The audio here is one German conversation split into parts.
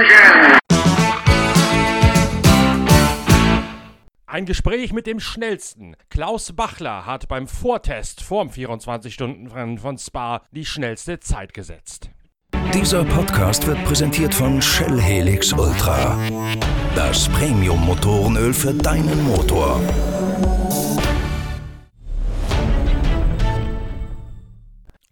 Attention! Ein Gespräch mit dem Schnellsten. Klaus Bachler hat beim Vortest vorm 24-Stunden-Rennen von Spa die schnellste Zeit gesetzt. Dieser Podcast wird präsentiert von Shell Helix Ultra. Das Premium-Motorenöl für deinen Motor.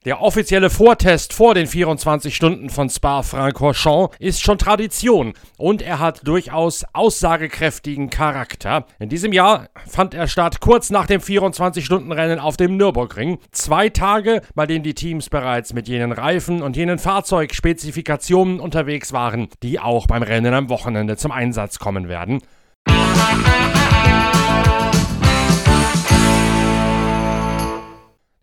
Der offizielle Vortest vor den 24 Stunden von Spa-Francorchamps ist schon Tradition und er hat durchaus aussagekräftigen Charakter. In diesem Jahr fand er statt kurz nach dem 24-Stunden-Rennen auf dem Nürburgring. Zwei Tage, bei denen die Teams bereits mit jenen Reifen und jenen Fahrzeugspezifikationen unterwegs waren, die auch beim Rennen am Wochenende zum Einsatz kommen werden.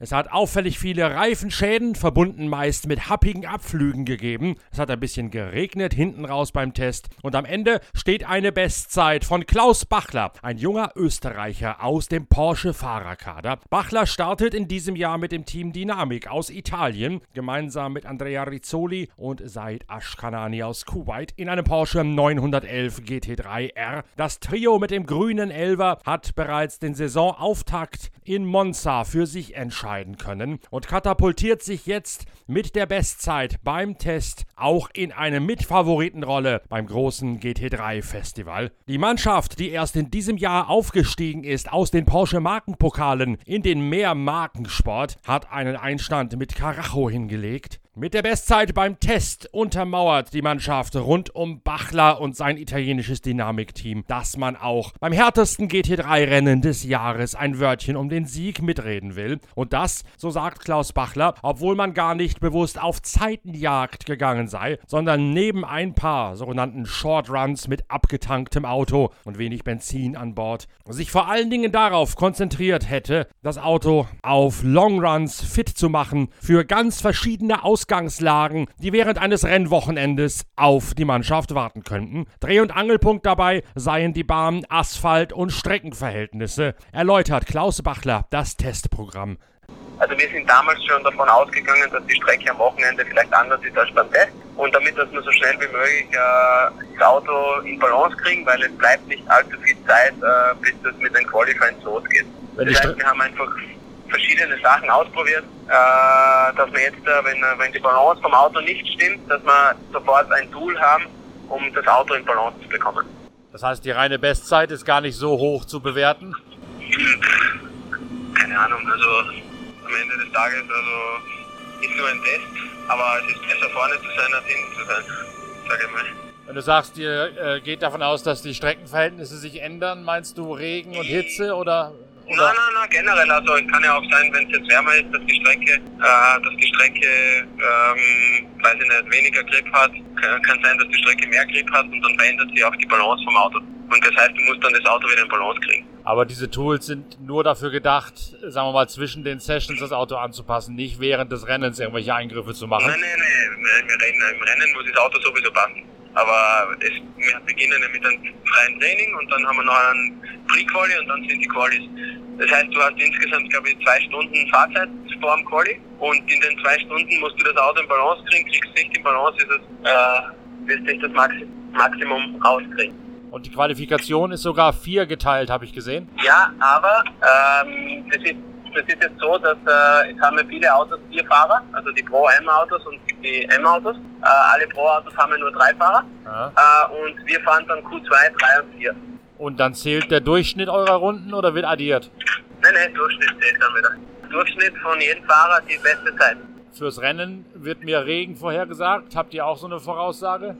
Es hat auffällig viele Reifenschäden, verbunden meist mit happigen Abflügen gegeben. Es hat ein bisschen geregnet hinten raus beim Test. Und am Ende steht eine Bestzeit von Klaus Bachler, ein junger Österreicher aus dem Porsche Fahrerkader. Bachler startet in diesem Jahr mit dem Team Dynamic aus Italien, gemeinsam mit Andrea Rizzoli und Said Ashkanani aus Kuwait in einem Porsche 911 GT3R. Das Trio mit dem grünen Elver hat bereits den Saisonauftakt in Monza für sich entschieden entscheiden können und katapultiert sich jetzt mit der Bestzeit beim Test auch in eine Mitfavoritenrolle beim großen GT3 Festival. Die Mannschaft, die erst in diesem Jahr aufgestiegen ist aus den Porsche Markenpokalen in den Mehrmarkensport, hat einen Einstand mit Carajo hingelegt. Mit der Bestzeit beim Test untermauert die Mannschaft rund um Bachler und sein italienisches Dynamikteam, dass man auch beim härtesten GT3-Rennen des Jahres ein Wörtchen um den Sieg mitreden will. Und das, so sagt Klaus Bachler, obwohl man gar nicht bewusst auf Zeitenjagd gegangen sei, sondern neben ein paar sogenannten Shortruns mit abgetanktem Auto und wenig Benzin an Bord sich vor allen Dingen darauf konzentriert hätte, das Auto auf Longruns fit zu machen für ganz verschiedene Ausgaben Ausgangslagen, die während eines Rennwochenendes auf die Mannschaft warten könnten. Dreh- und Angelpunkt dabei seien die Bahn, Asphalt und Streckenverhältnisse, erläutert Klaus Bachler das Testprogramm. Also wir sind damals schon davon ausgegangen, dass die Strecke am Wochenende vielleicht anders ist als beim Test. Und damit dass wir so schnell wie möglich äh, das Auto in Balance kriegen, weil es bleibt nicht allzu viel Zeit, äh, bis das mit den Qualifyings losgeht. Das heißt, wir haben einfach verschiedene Sachen ausprobiert, äh, dass wir jetzt, äh, wenn, wenn die Balance vom Auto nicht stimmt, dass wir sofort ein Tool haben, um das Auto in Balance zu bekommen. Das heißt, die reine Bestzeit ist gar nicht so hoch zu bewerten? Keine Ahnung, also am Ende des Tages, also ist nur ein Test, aber es ist besser vorne zu sein als hinten zu sein, sage ich mal. Wenn du sagst, ihr äh, geht davon aus, dass die Streckenverhältnisse sich ändern, meinst du Regen und Hitze oder Nein, nein, nein, generell. Also es kann ja auch sein, wenn es jetzt wärmer ist, dass die Strecke, äh, dass die Strecke, ähm, weiß ich nicht, weniger Grip hat. Kann, kann sein, dass die Strecke mehr Grip hat und dann verändert sich auch die Balance vom Auto. Und das heißt, du musst dann das Auto wieder in Balance kriegen. Aber diese Tools sind nur dafür gedacht, sagen wir mal, zwischen den Sessions das Auto anzupassen, nicht während des Rennens irgendwelche Eingriffe zu machen. Nein, nein, nein. Wir reden, Im Rennen muss das Auto sowieso passen. Aber es, wir beginnen ja mit einem freien Training und dann haben wir noch einen Pre-Quali und dann sind die Qualis. Das heißt, du hast insgesamt, glaube ich, zwei Stunden Fahrzeit vor dem Quali und in den zwei Stunden musst du das Auto in Balance kriegen. Kriegst du nicht in Balance, ist es, äh, wirst nicht das Maxi Maximum rauskriegen. Und die Qualifikation ist sogar vier geteilt, habe ich gesehen. Ja, aber ähm, das ist das ist jetzt so, dass äh, es haben ja viele Autos vier Fahrer, also die Pro M-Autos und die M-Autos. Äh, alle Pro-Autos haben ja nur drei Fahrer. Ja. Äh, und wir fahren dann Q2, 3 und 4. Und dann zählt der Durchschnitt eurer Runden oder wird addiert? Nein, nein, Durchschnitt zählt dann wieder. Durchschnitt von jedem Fahrer die beste Zeit. Fürs Rennen wird mir Regen vorhergesagt. Habt ihr auch so eine Voraussage?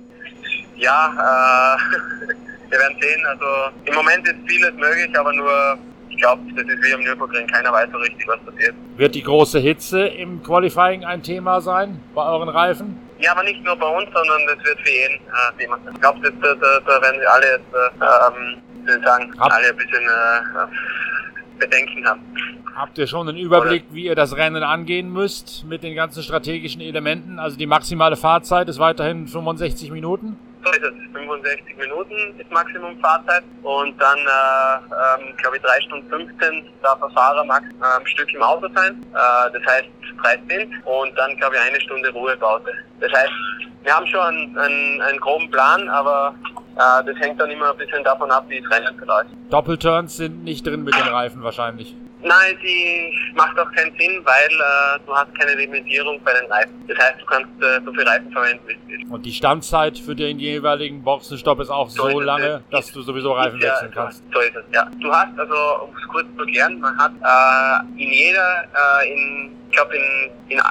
Ja, äh, wir werden sehen. Also im Moment ist vieles möglich, aber nur ich glaube, das ist wie am Nürburgring, keiner weiß so richtig, was passiert. Wird die große Hitze im Qualifying ein Thema sein bei euren Reifen? Ja, aber nicht nur bei uns, sondern das wird für jeden äh, Thema sein. Ich glaube, da, da, da werden wir alle jetzt, äh, ähm, sagen, Hab- alle ein bisschen äh, Bedenken haben. Habt ihr schon einen Überblick, wie ihr das Rennen angehen müsst mit den ganzen strategischen Elementen? Also die maximale Fahrzeit ist weiterhin 65 Minuten? So ist es. 65 Minuten ist Maximum Fahrzeit und dann, äh, ähm, glaube ich, 3 Stunden 15 darf der Fahrer max äh, ein Stück im Auto sein. Äh, das heißt 13 und dann, glaube ich, eine Stunde Ruhepause. Das heißt, wir haben schon einen, einen, einen groben Plan, aber äh, das hängt dann immer ein bisschen davon ab, wie das Rennen verläuft. Doppelturns sind nicht drin mit den Reifen wahrscheinlich. Nein, die macht auch keinen Sinn, weil äh, du hast keine Limitierung bei den Reifen. Das heißt, du kannst äh, so viel Reifen verwenden, wie du willst. Und die Standzeit für den jeweiligen Boxenstopp ist auch so, So ist es, lange, ja. dass du sowieso Reifen Ja, wechseln kannst. So ist es, ja. Du hast, also, um es kurz zu erklären, man hat äh, in jeder, äh, in, ich glaube in, in äh,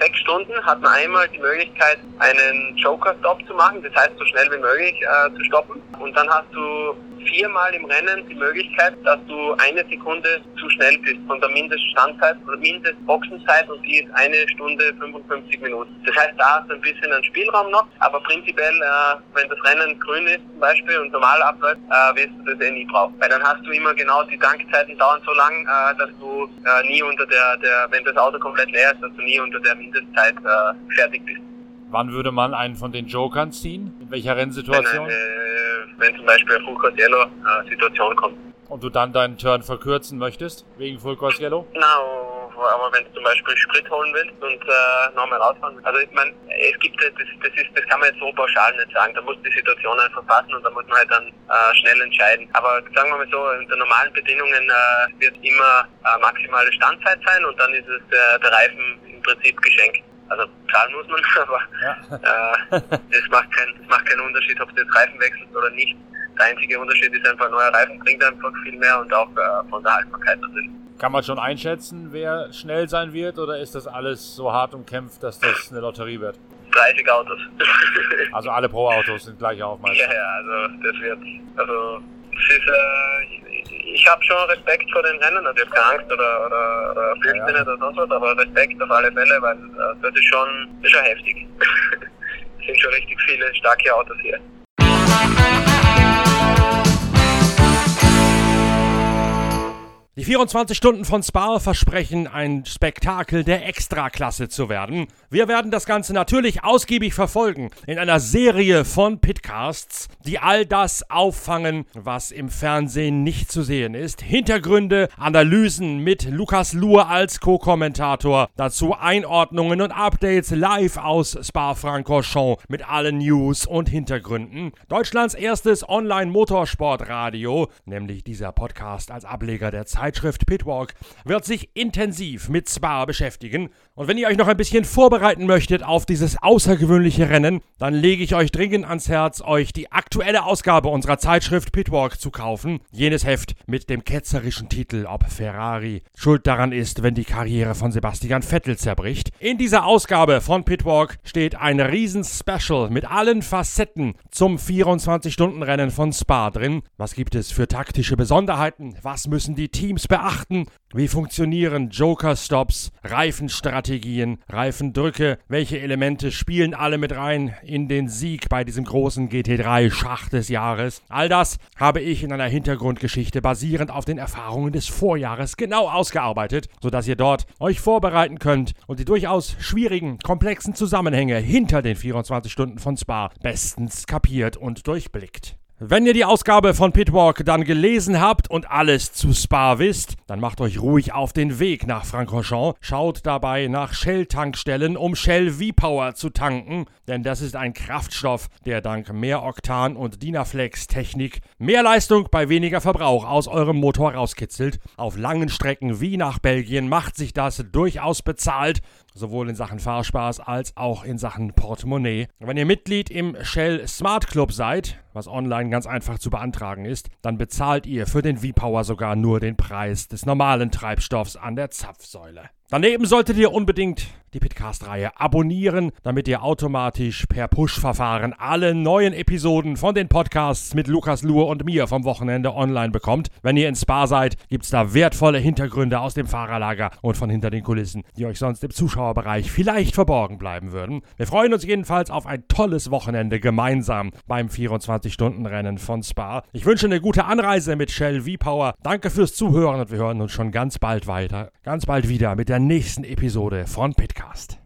sechs Stunden hat man einmal die Möglichkeit, einen Joker-Stop zu machen, das heißt so schnell wie möglich äh, zu stoppen. Und dann hast du viermal im Rennen die Möglichkeit, dass du eine Sekunde zu schnell bist von der Mindeststandzeit oder Mindestboxenzeit und die ist eine Stunde 55 Minuten. Das heißt, da hast du ein bisschen einen Spielraum noch, aber prinzipiell, äh, wenn das Rennen grün ist zum Beispiel und normal abläuft, äh, wirst du das eh nie brauchen. Weil dann hast du immer genau, die Tankzeiten dauern so lang, äh, dass du äh, nie unter der, der, wenn das Auto komplett leer ist, dass du nie unter der Mindestzeit äh, fertig bist. Wann würde man einen von den Jokern ziehen? In welcher Wenn, Rennsituation? eine, wenn zum Beispiel eine Full Yellow äh, Situation kommt. Und du dann deinen Turn verkürzen möchtest, wegen Full Course Yellow? Na, aber wenn du zum Beispiel Sprit holen willst und äh, nochmal rausfahren willst. Also ich meine, es gibt das, das ist, das kann man jetzt so pauschal nicht sagen. Da muss die Situation einfach passen und da muss man halt dann äh, schnell entscheiden. Aber sagen wir mal so, unter normalen Bedingungen äh, wird immer äh, maximale Standzeit sein und dann ist es äh, der Reifen im Prinzip geschenkt. Also zahlen muss man, aber Ja. äh, es macht keinen es macht keinen Unterschied, ob du jetzt Reifen wechselst oder nicht. Der einzige Unterschied ist einfach, ein neuer Reifen bringt einfach viel mehr und auch äh, von der Haltbarkeit natürlich. Kann man schon einschätzen, wer schnell sein wird, oder ist das alles so hart umkämpft, dass das eine Lotterie wird? 30 Autos. Also alle Pro-Autos sind gleich auf ja, ja, also das wird, also es ist, äh, ich, ich habe schon Respekt vor den Rennen, also ich habe keine Angst oder, oder, oder fürchte Ja. nicht oder sonst was, aber Respekt auf alle Fälle, weil äh, das ist schon, das ist schon heftig. es sind schon richtig viele starke Autos hier. Die 24 Stunden von Spa versprechen ein Spektakel der Extraklasse zu werden. Wir werden das Ganze natürlich ausgiebig verfolgen in einer Serie von Pitcasts, die all das auffangen, was im Fernsehen nicht zu sehen ist. Hintergründe, Analysen mit Lukas Luhr als Co-Kommentator, dazu Einordnungen und Updates live aus Spa-Francorchamps mit allen News und Hintergründen. Deutschlands erstes Online-Motorsportradio, nämlich dieser Podcast als Ableger der Zeitschrift Pitwalk, wird sich intensiv mit Spa beschäftigen. Und wenn ihr euch noch ein bisschen vorbereiten möchtet auf dieses außergewöhnliche Rennen, dann lege ich euch dringend ans Herz, euch die aktuelle Ausgabe unserer Zeitschrift Pitwalk zu kaufen. Jenes Heft mit dem ketzerischen Titel, ob Ferrari schuld daran ist, wenn die Karriere von Sebastian Vettel zerbricht. In dieser Ausgabe von Pitwalk steht ein Riesen-Special mit allen Facetten zum 24-Stunden-Rennen von Spa drin. Was gibt es für taktische Besonderheiten? Was müssen die Teams beachten? Wie funktionieren Joker-Stops, Reifenstrategien, Reifendrücke? Welche Elemente spielen alle mit rein in den Sieg bei diesem großen GT3-Schach des Jahres? All das habe ich in einer Hintergrundgeschichte basierend auf den Erfahrungen des Vorjahres genau ausgearbeitet, sodass ihr dort euch vorbereiten könnt und die durchaus schwierigen, komplexen Zusammenhänge hinter den 24 Stunden von Spa bestens kapiert und durchblickt. Wenn ihr die Ausgabe von Pitwalk dann gelesen habt und alles zu Spa wisst, dann macht euch ruhig auf den Weg nach Francorchamps. Schaut dabei nach Shell-Tankstellen, um Shell V-Power zu tanken, denn das ist ein Kraftstoff, der dank mehr Oktan und Dynaflex-Technik mehr Leistung bei weniger Verbrauch aus eurem Motor rauskitzelt. Auf langen Strecken wie nach Belgien macht sich das durchaus bezahlt, sowohl in Sachen Fahrspaß als auch in Sachen Portemonnaie. Wenn ihr Mitglied im Shell Smart Club seid, was online ganz einfach zu beantragen ist, dann bezahlt ihr für den V-Power sogar nur den Preis des normalen Treibstoffs an der Zapfsäule. Daneben solltet ihr unbedingt die Pitcast-Reihe abonnieren, damit ihr automatisch per Push-Verfahren alle neuen Episoden von den Podcasts mit Lukas Luhr und mir vom Wochenende online bekommt. Wenn ihr in Spa seid, gibt's da wertvolle Hintergründe aus dem Fahrerlager und von hinter den Kulissen, die euch sonst im Zuschauerbereich vielleicht verborgen bleiben würden. Wir freuen uns jedenfalls auf ein tolles Wochenende gemeinsam beim 24-Stunden-Rennen von Spa. Ich wünsche eine gute Anreise mit Shell V-Power. Danke fürs Zuhören und wir hören uns schon ganz bald weiter, ganz bald wieder mit der nächsten Episode von Pitcast.